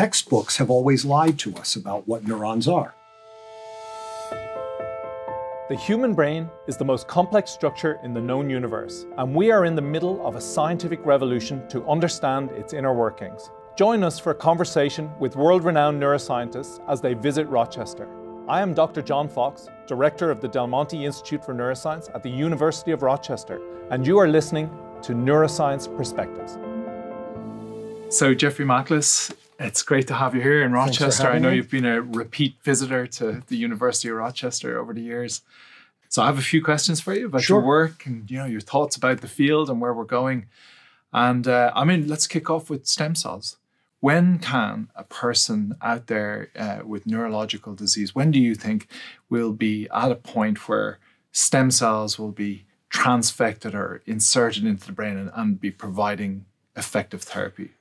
textbooks have always lied to us about what neurons are. The human brain is the most complex structure in the known universe, and we are in the middle of a scientific revolution to understand its inner workings. Join us for a conversation with world renowned neuroscientists as they visit Rochester. I am Dr. John Foxe, Director of the Del Monte Institute for Neuroscience at the University of Rochester, and you are listening to Neuroscience Perspectives. So, Jeffrey Macklis, it's great to have you here in Rochester. I know me. you've been a repeat visitor to the University of Rochester over the years. So I have a few questions for you about sure. your work and you know your thoughts about the field and where we're going. And uh, I mean, let's kick off with stem cells. When can a person out there uh, with neurological disease, when do you think will be at a point where stem cells will be transfected or inserted into the brain and, and be providing effective therapy?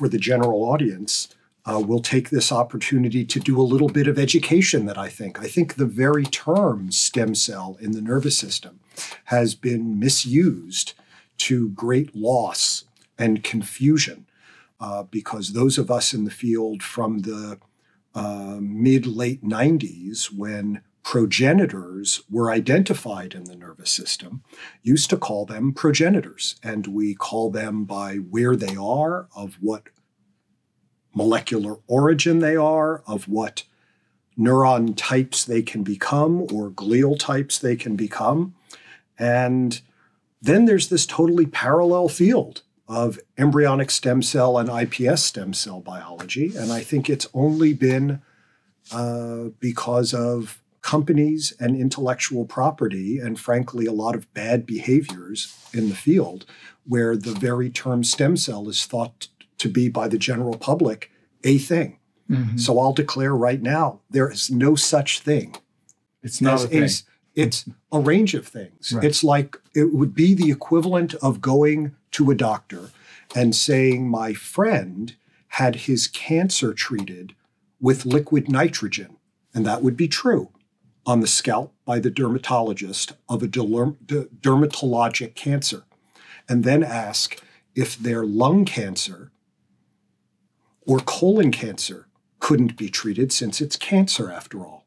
For the general audience, uh, we'll take this opportunity to do a little bit of education that I think. I think the very term stem cell in the nervous system has been misused to great loss and confusion uh, because those of us in the field from the uh, mid late 90s, when progenitors were identified in the nervous system, used to call them progenitors. And we call them by where they are, of what molecular origin they are, of what neuron types they can become or glial types they can become. And then there's this totally parallel field of embryonic stem cell and iPS stem cell biology. And I think it's only been uh, because of companies and intellectual property, and frankly, a lot of bad behaviors in the field, where the very term stem cell is thought to be by the general public a thing. Mm-hmm. So I'll declare right now there is no such thing. It's not a thing. it's a range of things. Right. It's like it would be the equivalent of going to a doctor and saying, My friend had his cancer treated with liquid nitrogen. And that would be true on the scalp by the dermatologist of a dermatologic cancer. And then ask if their lung cancer or colon cancer couldn't be treated since it's cancer after all.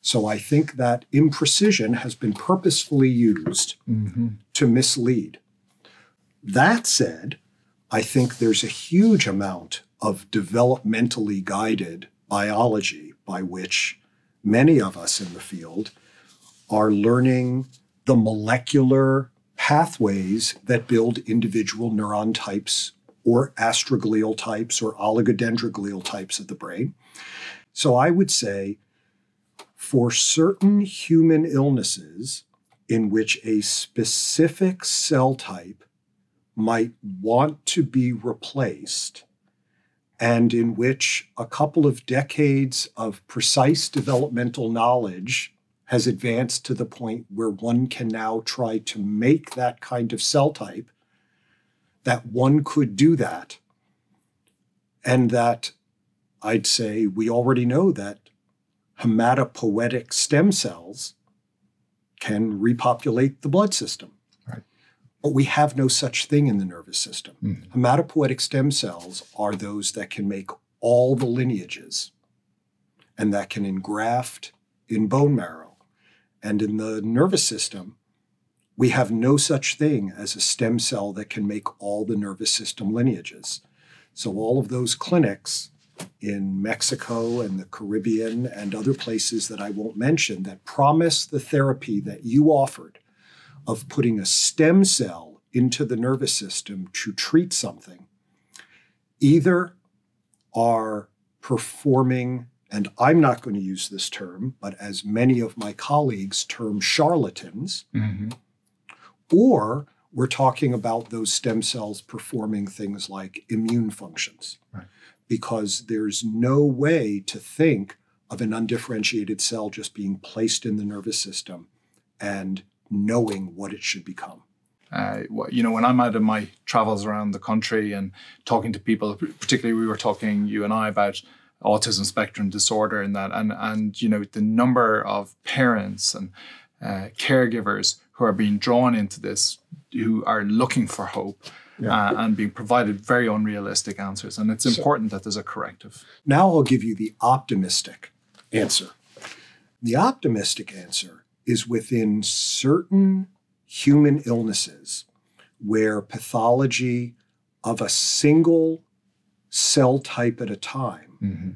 So I think that imprecision has been purposefully used mm-hmm. to mislead. That said, I think there's a huge amount of developmentally guided biology by which many of us in the field are learning the molecular pathways that build individual neuron types or astroglial types or oligodendroglial types of the brain. So I would say for certain human illnesses in which a specific cell type might want to be replaced, and in which a couple of decades of precise developmental knowledge has advanced to the point where one can now try to make that kind of cell type that one could do that. And that I'd say we already know that hematopoietic stem cells can repopulate the blood system. But we have no such thing in the nervous system. Mm. Hematopoietic stem cells are those that can make all the lineages and that can engraft in bone marrow. And in the nervous system, we have no such thing as a stem cell that can make all the nervous system lineages. So, all of those clinics in Mexico and the Caribbean and other places that I won't mention that promise the therapy that you offered of putting a stem cell into the nervous system to treat something either are performing, and I'm not going to use this term, but as many of my colleagues term charlatans. Mm-hmm or we're talking about those stem cells performing things like immune functions. Right. Because there's no way to think of an undifferentiated cell just being placed in the nervous system and knowing what it should become. Uh, you know, when I'm out of my travels around the country and talking to people, particularly we were talking, you and I, about autism spectrum disorder and that, and and you know the number of parents and uh, caregivers who are being drawn into this, who are looking for hope. yeah. uh, and being provided very unrealistic answers. And it's important so, that there's a corrective. Now I'll give you the optimistic answer. The optimistic answer is within certain human illnesses where pathology of a single cell type at a time mm-hmm.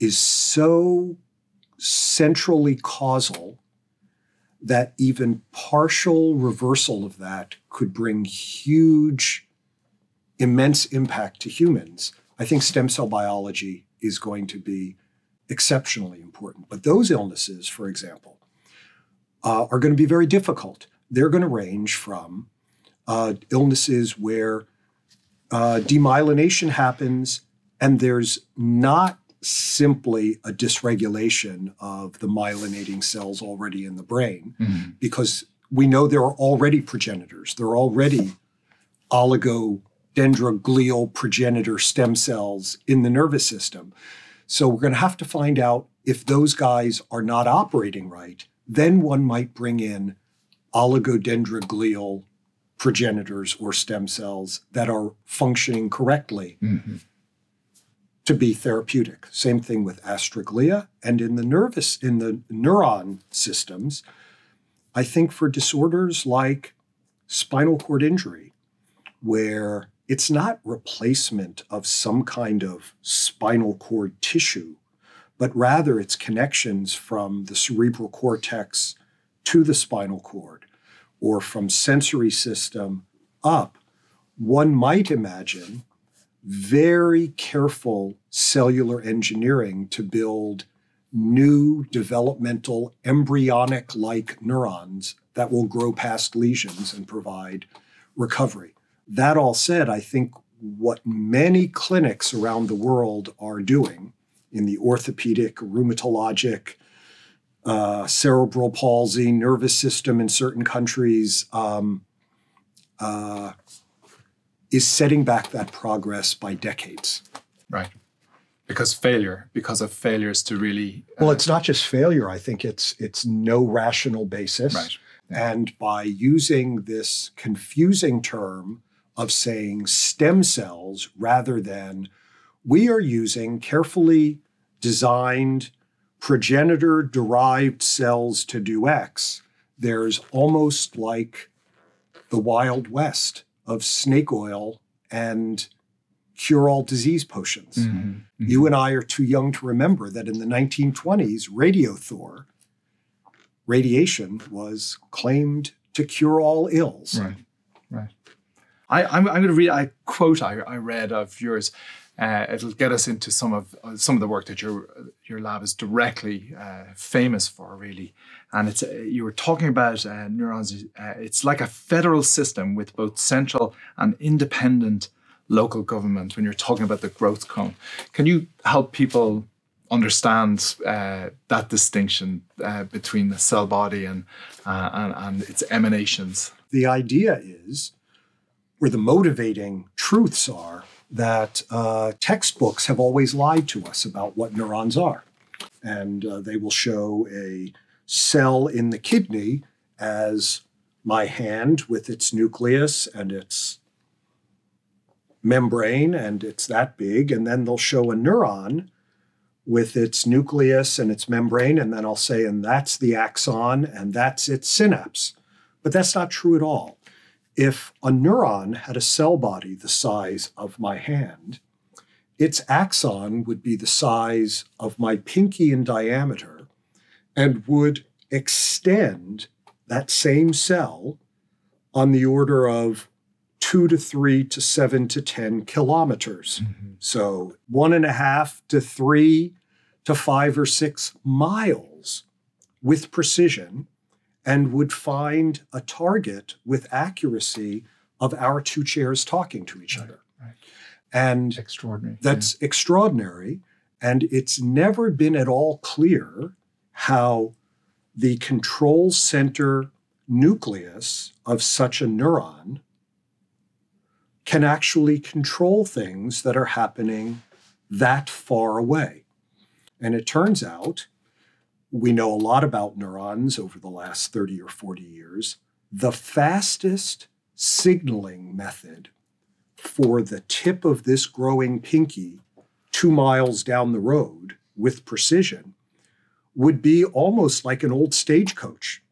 is so centrally causal that even partial reversal of that could bring huge, immense impact to humans. I think stem cell biology is going to be exceptionally important. But those illnesses, for example, uh, are going to be very difficult. They're going to range from uh, illnesses where uh, demyelination happens and there's not simply a dysregulation of the myelinating cells already in the brain mm-hmm. because we know there are already progenitors. There are already oligodendroglial progenitor stem cells in the nervous system. So we're going to have to find out if those guys are not operating right. Then one might bring in oligodendroglial progenitors or stem cells that are functioning correctly. Mm-hmm to be therapeutic. Same thing with astroglia and in the nervous in the neuron systems. I think for disorders like spinal cord injury where it's not replacement of some kind of spinal cord tissue, but rather it's connections from the cerebral cortex to the spinal cord or from sensory system up. One might imagine very careful cellular engineering to build new developmental embryonic like neurons that will grow past lesions and provide recovery. That all said, I think what many clinics around the world are doing in the orthopedic, rheumatologic, uh, cerebral palsy, nervous system in certain countries, um, uh, is setting back that progress by decades. Right. Because failure, because of failures to really. Uh, well, it's not just failure. I think it's it's no rational basis. Right. And by using this confusing term of saying stem cells rather than we are using carefully designed progenitor derived cells to do X, there's almost like the Wild West of snake oil and cure all disease potions. Mm-hmm, mm-hmm. You and I are too young to remember that in the 1920s, Radithor, radiation was claimed to cure all ills. Right, right. I, am going to read a quote I, I read of yours. Uh, it'll get us into some of uh, some of the work that your your lab is directly uh, famous for, really. And it's uh, you were talking about uh, neurons. Uh, it's like a federal system with both central and independent local government. When you're talking about the growth cone, can you help people understand that distinction between the cell body and, and and its emanations? The idea is, where the motivating truths are that uh, textbooks have always lied to us about what neurons are. And uh, they will show a cell in the kidney as my hand with its nucleus and its membrane, and it's that big. And then they'll show a neuron with its nucleus and its membrane, and then I'll say, and that's the axon, and that's its synapse. But that's not true at all if a neuron had a cell body the size of my hand, its axon would be the size of my pinky in diameter and would extend that same cell on the order of two to three to seven to 10 kilometers. Mm-hmm. So one and a half to three to five or six miles with precision and would find a target with accuracy of our two chairs talking to each other. Right, And extraordinary. That's yeah. extraordinary. And it's never been at all clear how the control center nucleus of such a neuron can actually control things that are happening that far away. And it turns out we know a lot about neurons over the last 30 or 40 years. The fastest signaling method for the tip of this growing pinky two miles down the road with precision would be almost like an old stagecoach.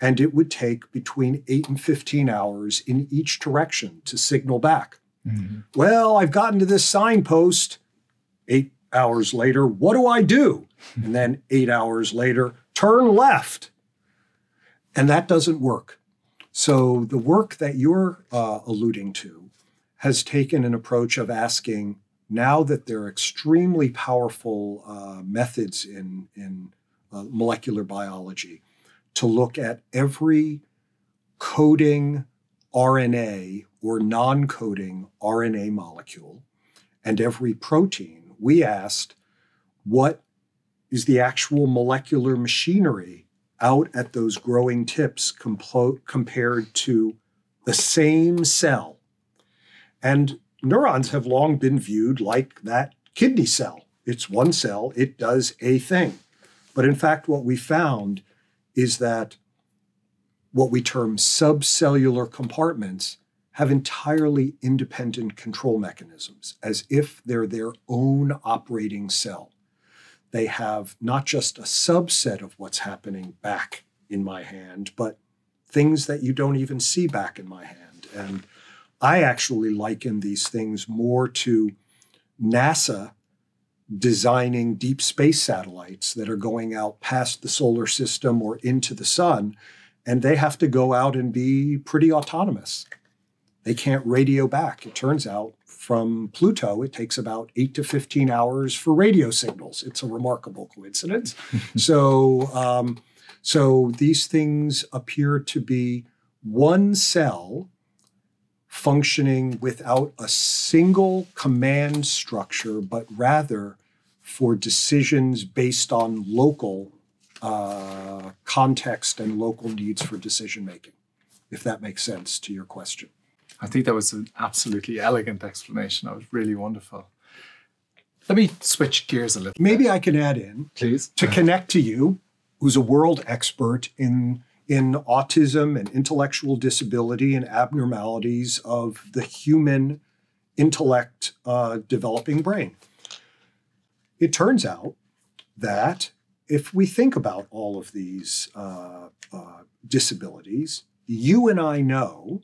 And it would take between eight and 15 hours in each direction to signal back. Mm-hmm. Well, I've gotten to this signpost. Eight hours later, what do I do? and then eight hours later, turn left. And that doesn't work. So the work that you're uh, alluding to has taken an approach of asking now that there are extremely powerful uh, methods in, in uh, molecular biology to look at every coding RNA or non coding RNA molecule and every protein, we asked what is the actual molecular machinery out at those growing tips compared to the same cell. And neurons have long been viewed like that kidney cell. It's one cell, it does a thing. But in fact, what we found is that what we term subcellular compartments have entirely independent control mechanisms, as if they're their own operating cell. They have not just a subset of what's happening back in my hand, but things that you don't even see back in my hand. And I actually liken these things more to NASA designing deep space satellites that are going out past the solar system or into the sun, and they have to go out and be pretty autonomous. They can't radio back. It turns out from Pluto, it takes about eight to 15 hours for radio signals. It's a remarkable coincidence. so, um, so these things appear to be one cell functioning without a single command structure, but rather for decisions based on local uh, context and local needs for decision making, if that makes sense to your question. I think that was an absolutely elegant explanation. That was really wonderful. Let me switch gears a little. Maybe bit. I can add in, please, to connect to you, who's a world expert in in autism and intellectual disability and abnormalities of the human intellect uh, developing brain. It turns out that if we think about all of these uh, uh, disabilities, you and I know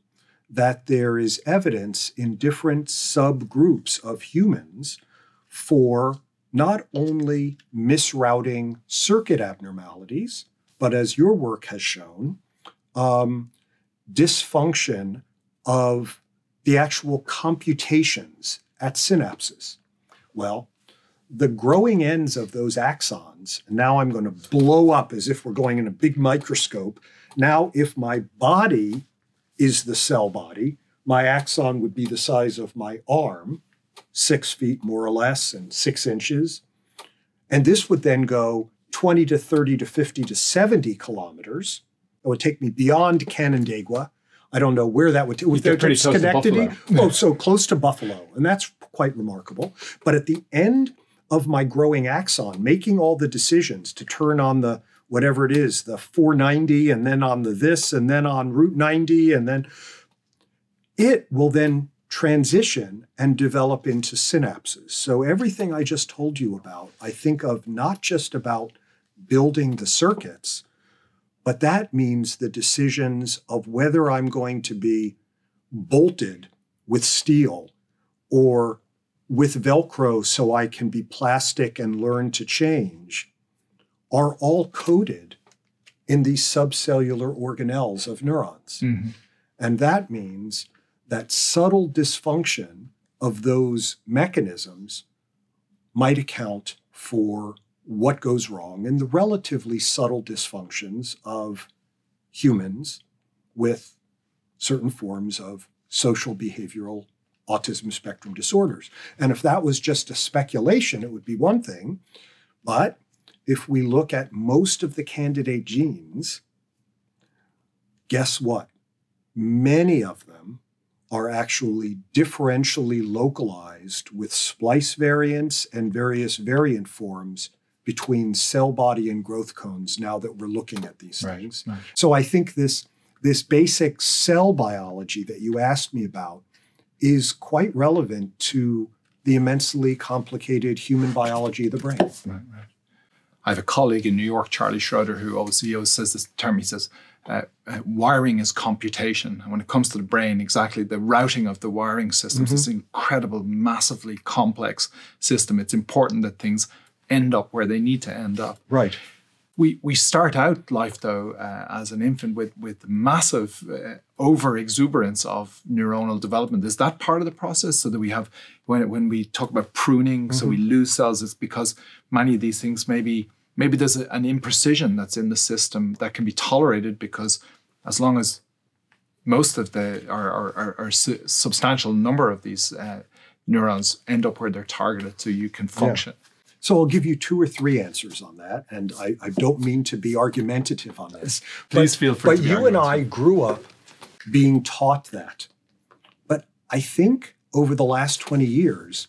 that there is evidence in different subgroups of humans for not only misrouting circuit abnormalities, but as your work has shown, um, dysfunction of the actual computations at synapses. Well, the growing ends of those axons, now I'm going to blow up as if we're going in a big microscope. Now, if my body is the cell body. My axon would be the size of my arm, six feet more or less, and six inches. And this would then go 20 to 30 to 50 to 70 kilometers. It would take me beyond Canandaigua. I don't know where that would take. Was there pretty close To oh, so close to Buffalo. And that's quite remarkable. But at the end of my growing axon, making all the decisions to turn on the whatever it is, the 490, and then on the this, and then on Route 90, and then it will then transition and develop into synapses. So everything I just told you about, I think of not just about building the circuits, but that means the decisions of whether I'm going to be bolted with steel or with Velcro so I can be plastic and learn to change are all coded in these subcellular organelles of neurons. Mm-hmm. And that means that subtle dysfunction of those mechanisms might account for what goes wrong and the relatively subtle dysfunctions of humans with certain forms of social behavioral autism spectrum disorders. And if that was just a speculation, it would be one thing. But if we look at most of the candidate genes, guess what? Many of them are actually differentially localized with splice variants and various variant forms between cell body and growth cones now that we're looking at these right, things. Right. So I think this, this basic cell biology that you asked me about is quite relevant to the immensely complicated human biology of the brain. Right. I have a colleague in New York, Charlie Schroeder, who always, he always says this term. He says, uh, uh, wiring is computation. And when it comes to the brain, exactly the routing of the wiring systems mm-hmm. is incredible, massively complex system. It's important that things end up where they need to end up. Right. We, we start out life though uh, as an infant with with massive uh, over exuberance of neuronal development. Is that part of the process? So that we have when when we talk about pruning, mm-hmm. so we mm-hmm. lose cells, it's because many of these things maybe maybe there's a, an imprecision that's in the system that can be tolerated because as long as most of the or, or, or su- substantial number of these uh, neurons end up where they're targeted so you can function. Yeah. So I'll give you two or three answers on that, and I, I don't mean to be argumentative on this. Please but, feel free. To. But you and I grew up being taught that. But I think over the last 20 years,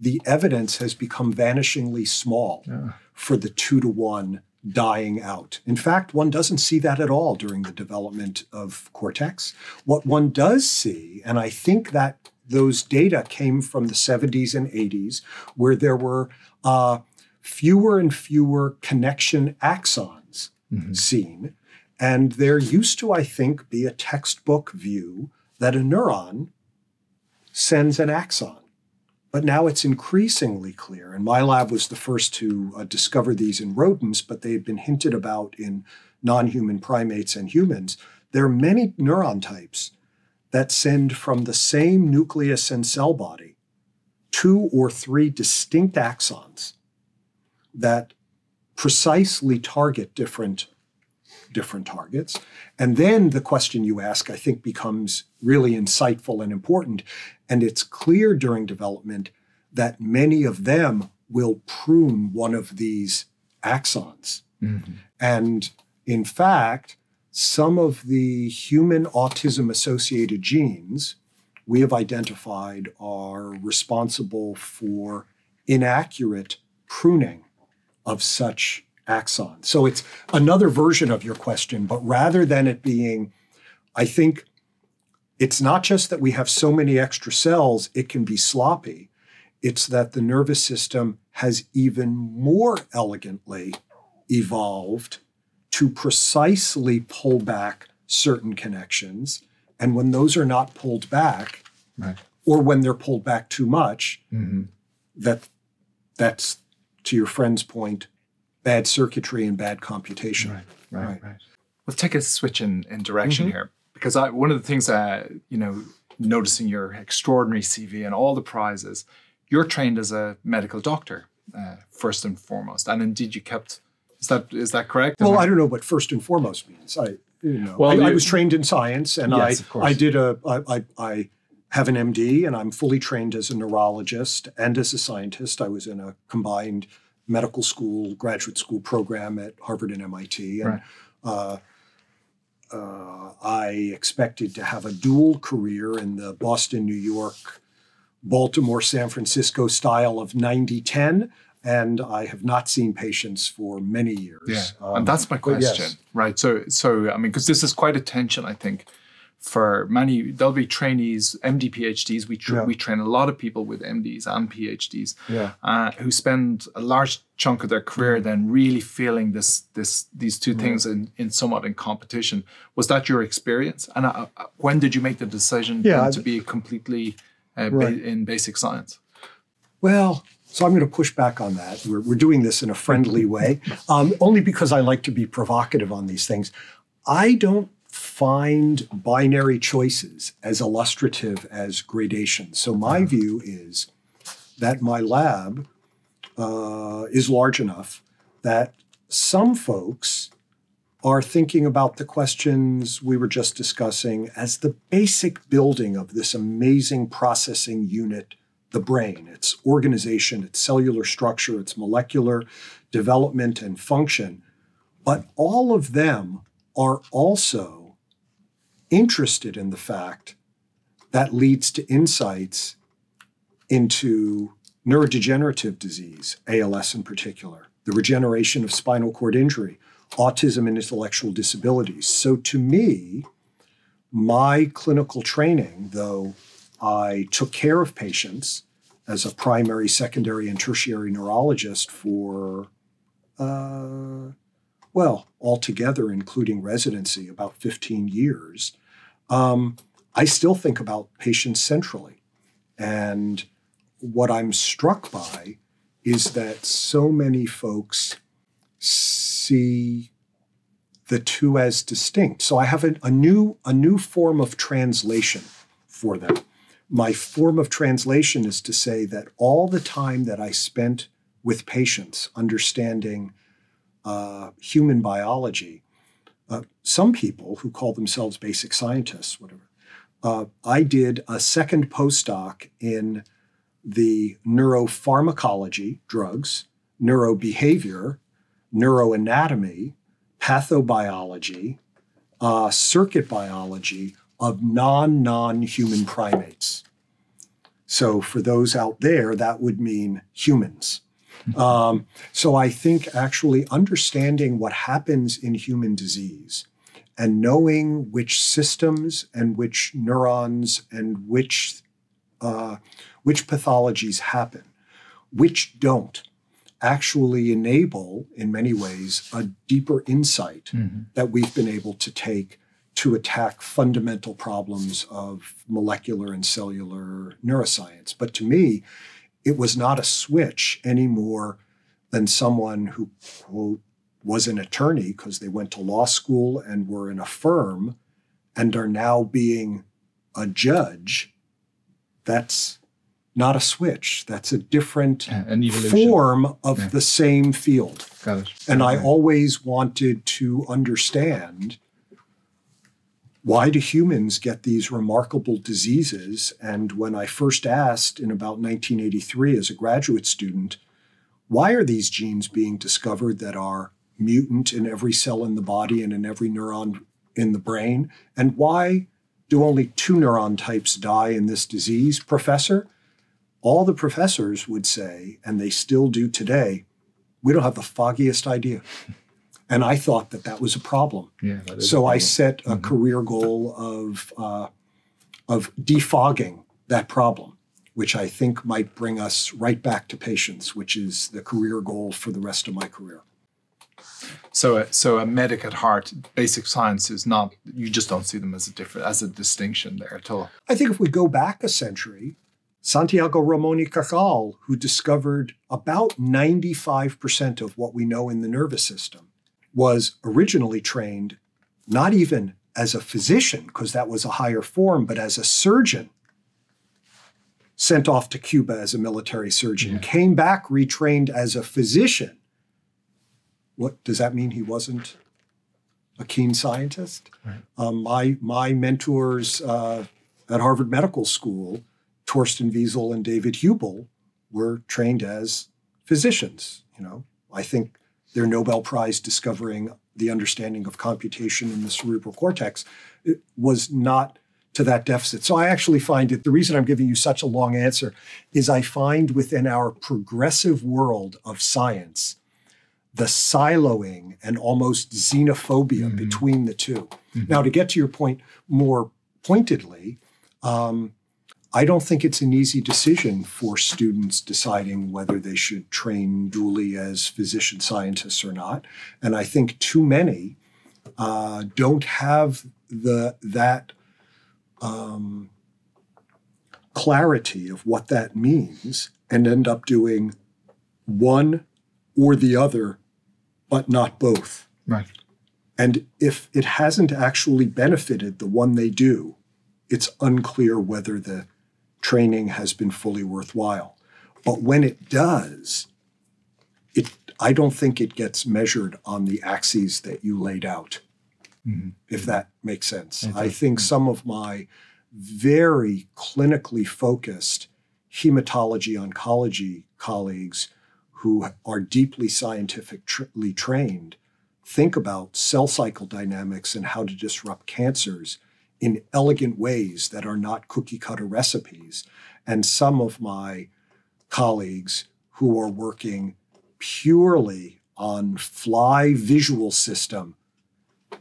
the evidence has become vanishingly small yeah. for the two to one dying out. In fact, one doesn't see that at all during the development of cortex. What one does see, and I think that those data came from the 70s and 80s, where there were uh, fewer and fewer connection axons mm-hmm. seen. And there used to, I think, be a textbook view that a neuron sends an axon. But now it's increasingly clear, and my lab was the first to uh, discover these in rodents, but they had been hinted about in non human primates and humans. There are many neuron types that send from the same nucleus and cell body two or three distinct axons that precisely target different different targets. And then the question you ask, I think, becomes really insightful and important. And it's clear during development that many of them will prune one of these axons. Mm-hmm. And in fact, some of the human autism associated genes we have identified are responsible for inaccurate pruning of such axons. So it's another version of your question, but rather than it being, I think it's not just that we have so many extra cells, it can be sloppy. It's that the nervous system has even more elegantly evolved to precisely pull back certain connections. And when those are not pulled back, right. or when they're pulled back too much, mm-hmm. that that's to your friend's point, bad circuitry and bad computation. Right, right, right. right. Let's take a switch in, in direction mm-hmm. here. Because I, one of the things that, you know, noticing your extraordinary CV and all the prizes, you're trained as a medical doctor, uh, first and foremost. And indeed, you kept is that is that correct? Well, I don't know what first and foremost means. I you know well, I, I was trained in science, and yes, I I did a I, I, I have an MD, and I'm fully trained as a neurologist and as a scientist. I was in a combined medical school graduate school program at Harvard and MIT, and. Right. Uh, uh, I expected to have a dual career in the Boston, New York, Baltimore, San Francisco style of 90 10 and I have not seen patients for many years. Yeah, um, and that's my question, yes. right? So, so I mean, because this is quite a tension, I think, for many. There'll be trainees, MD, PhDs. We tra- yeah. we train a lot of people with MDs and PhDs, yeah. uh, who spend a large chunk of their career then really feeling this this these two things in, in somewhat in competition. Was that your experience? And uh, uh when did you make the decision yeah, to be completely uh, right. ba- in basic science? Well, so I'm going to push back on that. We're, we're doing this in a friendly way, um, only because I like to be provocative on these things. I don't find binary choices as illustrative as gradations. So my view is that my lab uh, is large enough that some folks are thinking about the questions we were just discussing as the basic building of this amazing processing unit the brain, its organization, its cellular structure, its molecular development and function. But all of them are also interested in the fact that leads to insights into neurodegenerative disease, ALS in particular, the regeneration of spinal cord injury, autism and intellectual disabilities. So to me, my clinical training, though I took care of patients as a primary, secondary, and tertiary neurologist for, uh, well, altogether, including residency, about 15 years. Um, I still think about patients centrally. And what I'm struck by is that so many folks see the two as distinct. So I have a, a, new a new form of translation for them. My form of translation is to say that all the time that I spent with patients understanding uh, human biology, uh, some people who call themselves basic scientists, whatever, uh, I did a second postdoc in the neuropharmacology, drugs, neurobehavior, neuroanatomy, pathobiology, uh, circuit biology of non non human primates. So, for those out there, that would mean humans. Um, so, I think actually understanding what happens in human disease and knowing which systems and which neurons and which uh, which pathologies happen, which don't, actually enable, in many ways, a deeper insight mm-hmm. that we've been able to take to attack fundamental problems of molecular and cellular neuroscience. But to me, it was not a switch any more than someone who, quote, was an attorney because they went to law school and were in a firm and are now being a judge. That's not a switch. That's a different yeah, form of yeah. the same field. Got it. And. I always wanted to understand why do humans get these remarkable diseases? And when I first asked in about 1983 as a graduate student, why are these genes being discovered that are mutant in every cell in the body and in every neuron in the brain? And why do only two neuron types die in this disease, professor? All the professors would say, and they still do today, we don't have the foggiest idea. And I thought that that was a problem. Yeah, so problem. I set a mm-hmm. career goal of, uh, of defogging that problem, which I think might bring us right back to patients, which is the career goal for the rest of my career. So, a, so a medic at heart, basic science is not. You just don't see them as a different, as a distinction there at all. I think if we go back a century, Santiago Ramon y Cajal, who discovered about 95% of what we know in the nervous system, was originally trained not even as a physician, because that was a higher form, but as a surgeon. Sent off to Cuba as a military surgeon, yeah. came back retrained as a physician what does that mean? He wasn't a keen scientist. Right. Um, my my mentors uh, at Harvard Medical School, Torsten Wiesel and David Hubel, were trained as physicians. You know, I think their Nobel Prize discovering the understanding of computation in the cerebral cortex was not to that deficit. So I actually find it the reason I'm giving you such a long answer is I find within our progressive world of science the siloing and almost xenophobia mm-hmm. between the 2 mm-hmm. Now, to get to your point more pointedly, um, I don't think it's an easy decision for students deciding whether they should train dually as physician scientists or not. And I think too many uh, don't have the that um, clarity of what that means and end up doing one or the other but not both. Right. And if it hasn't actually benefited the one they do, it's unclear whether the training has been fully worthwhile. But when it does, it I don't think it gets measured on the axes that you laid out. Mm-hmm. If that makes sense. I think some of my very clinically focused hematology oncology colleagues who are deeply scientifically trained think about cell cycle dynamics and how to disrupt cancers in elegant ways that are not cookie cutter recipes. And some of my colleagues who are working purely on fly visual system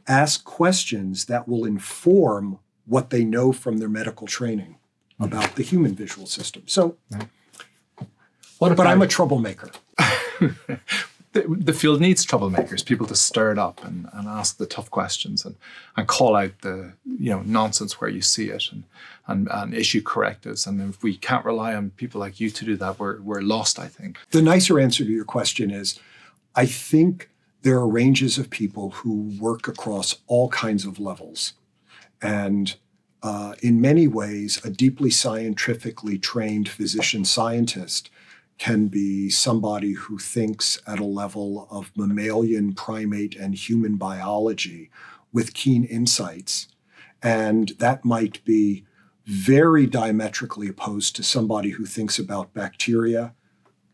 ask questions that will inform what they know from their medical training. about the human visual system. So, Yeah. but I'm a troublemaker. the, the field needs troublemakers, people to stir it up and, and ask the tough questions and, and call out the you know nonsense where you see it and, and, and issue correctives. And if we can't rely on people like you to do that, we're, we're lost, I think. The nicer answer to your question is I think there are ranges of people who work across all kinds of levels. And uh, in many ways, a deeply scientifically trained physician scientist can be somebody who thinks at a level of mammalian, primate, and human biology with keen insights. And that might be very diametrically opposed to somebody who thinks about bacteria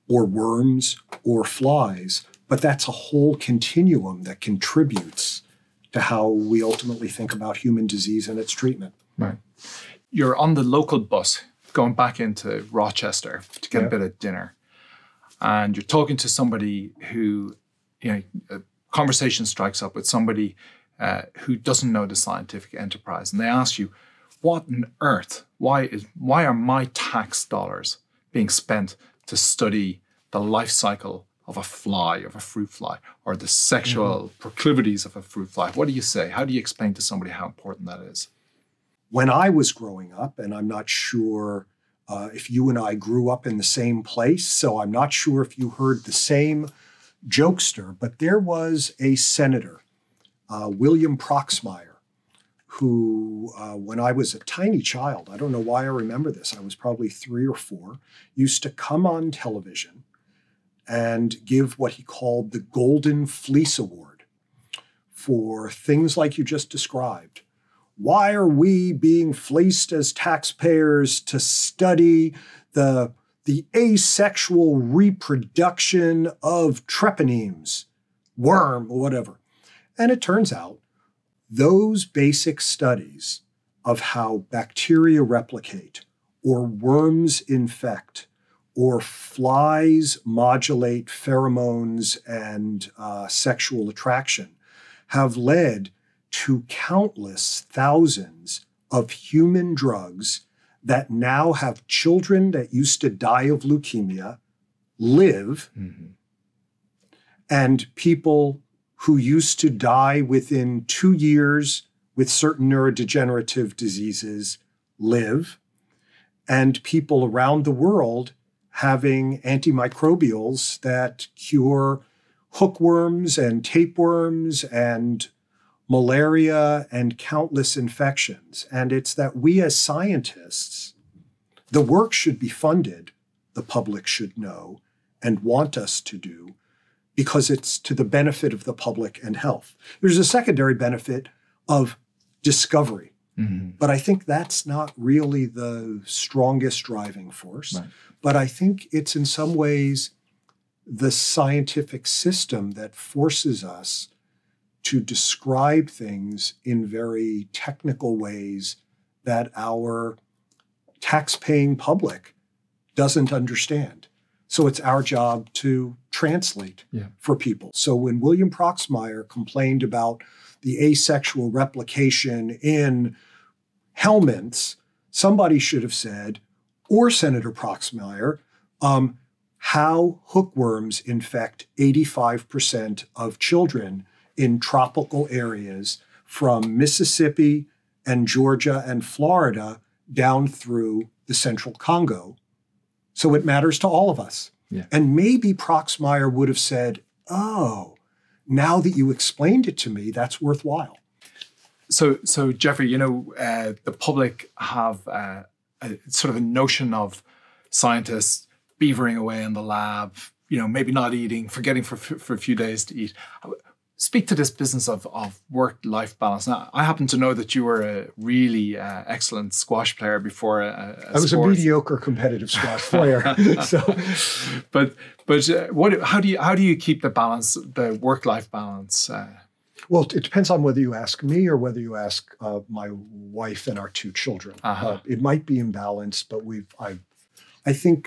or worms or flies. But that's a whole continuum that contributes to how we ultimately think about human disease and its treatment. Right. You're on the local bus going back into Rochester to get Yeah. a bit of dinner. And you're talking to somebody who, you know, a conversation strikes up with somebody uh, who doesn't know the scientific enterprise. And they ask you, what on earth? Why is why are my tax dollars being spent to study the life cycle of a fly, of a fruit fly, or the sexual proclivities of a fruit fly? What do you say? How do you explain to somebody how important that is? When I was growing up, and I'm not sure uh, if you and I grew up in the same place, so I'm not sure if you heard the same jokester, but there was a senator, uh, William Proxmire, who, uh, when I was a tiny child, I don't know why I remember this, I was probably three or four, used to come on television and give what he called the Golden Fleece Award for things like you just described why are we being fleeced as taxpayers to study the, the asexual reproduction of treponemes, worm, or whatever? And it turns out those basic studies of how bacteria replicate, or worms infect, or flies modulate pheromones and uh, sexual attraction have led to countless thousands of human drugs that now have children that used to die of leukemia live and people who used to die within two years with certain neurodegenerative diseases live. And people around the world having antimicrobials that cure hookworms and tapeworms and malaria and countless infections. And it's that we as scientists, the work should be funded, the public should know and want us to do, because it's to the benefit of the public and health. There's a secondary benefit of discovery, mm-hmm. but I think that's not really the strongest driving force. Right. But I think it's in some ways the scientific system that forces us to describe things in very technical ways that our tax-paying public doesn't understand. So it's our job to translate Yeah. for people. So when William Proxmire complained about the asexual replication in helminths, somebody should have said, or Senator Proxmire, um, how hookworms infect 85% of children in tropical areas from Mississippi and Georgia and Florida down through the central Congo. So it matters to all of us. Yeah. And maybe Proxmire would have said, oh, now that you explained it to me, that's worthwhile. So, so Jeffrey, you know, uh, the public have uh, a sort of a notion of scientists beavering away in the lab, you know, maybe not eating, forgetting for, for a few days to eat. Speak to this business of, of work-life balance. Now, I happen to know that you were a really uh, excellent squash player before. A, a I was sport. a mediocre competitive squash player. so but but uh, what? How do you how do you keep the balance, the work-life balance? Uh, Well, it depends on whether you ask me or whether you ask uh, my wife and our two children. Uh-huh. Uh, it might be imbalanced, but we've I, I think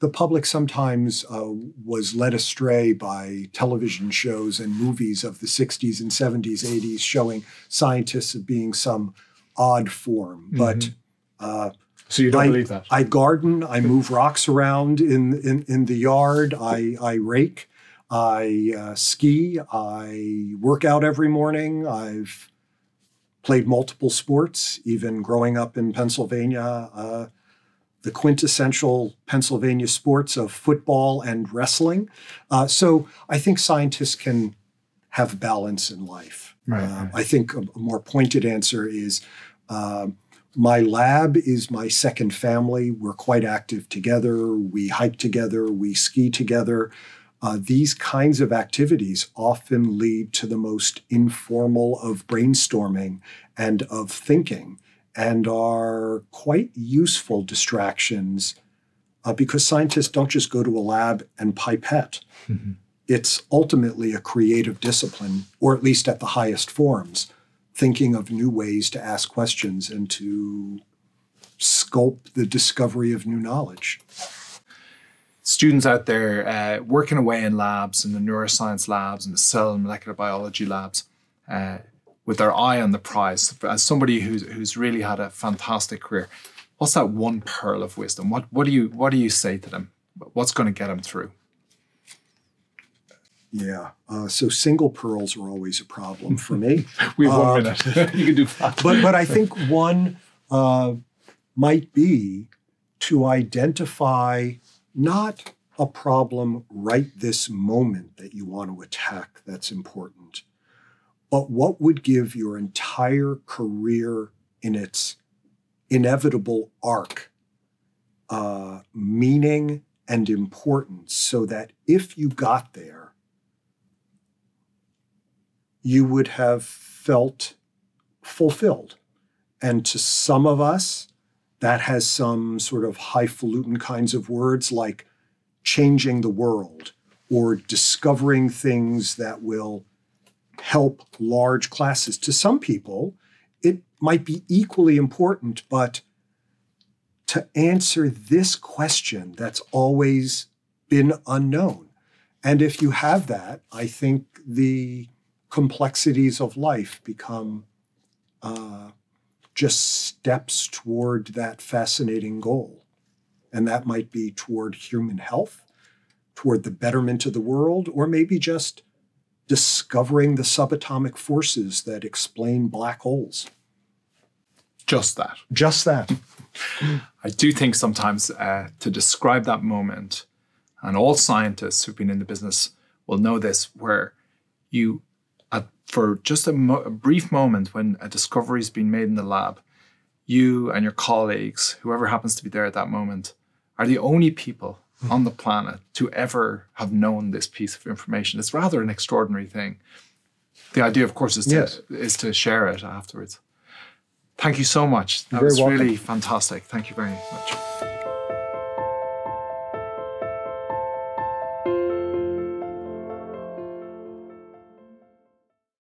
the public sometimes uh, was led astray by television shows and movies of the 60s and 70s, 80s, showing scientists as being some odd form. But uh, So you don't I, believe that? I garden. I move rocks around in in, in the yard. I I rake. I uh, ski. I work out every morning. I've played multiple sports, even growing up in Pennsylvania. The quintessential Pennsylvania sports of football and wrestling. Uh, so I think scientists can have balance in life. Right, Uh, right. I think a, a more pointed answer is uh, my lab is my second family. We're quite active together. We hike together. We ski together. Uh, these kinds of activities often lead to the most informal of brainstorming and of thinking and are quite useful distractions uh, because scientists don't just go to a lab and pipette. It's ultimately a creative discipline, or at least at the highest forms, thinking of new ways to ask questions and to sculpt the discovery of new knowledge. Students out there uh, working away in labs, in the neuroscience labs, and the cell and molecular biology labs, uh, with their eye on the prize. As somebody who's who's really had a fantastic career, what's that one pearl of wisdom? What what do you what do you say to them? What's going to get them through? Yeah. Uh, so single pearls are always a problem for me. We have Uh, one minute. you can do fast. but but I think one uh, might be to identify not a problem right this moment that you want to attack that's important, but what would give your entire career in its inevitable arc uh, meaning and importance so that if you got there, you would have felt fulfilled. And to some of us, that has some sort of highfalutin kinds of words like changing the world or discovering things that will help large classes. To some people, it might be equally important, but to answer this question that's always been unknown. And if you have that, I think the complexities of life become uh, just steps toward that fascinating goal. And that might be toward human health, toward the betterment of the world, or maybe just discovering the subatomic forces that explain black holes. Just that. Just that. I do think sometimes uh, to describe that moment, and all scientists who've been in the business will know this, where you, at, for just a, mo- a brief moment when a discovery's been made in the lab, you and your colleagues, whoever happens to be there at that moment, are the only people Mm-hmm. on the planet to ever have known this piece of information. It's rather an extraordinary thing. The idea, of course, is to, Yes. is to share it afterwards. Thank you so much. That was welcome. really fantastic. Thank you very much.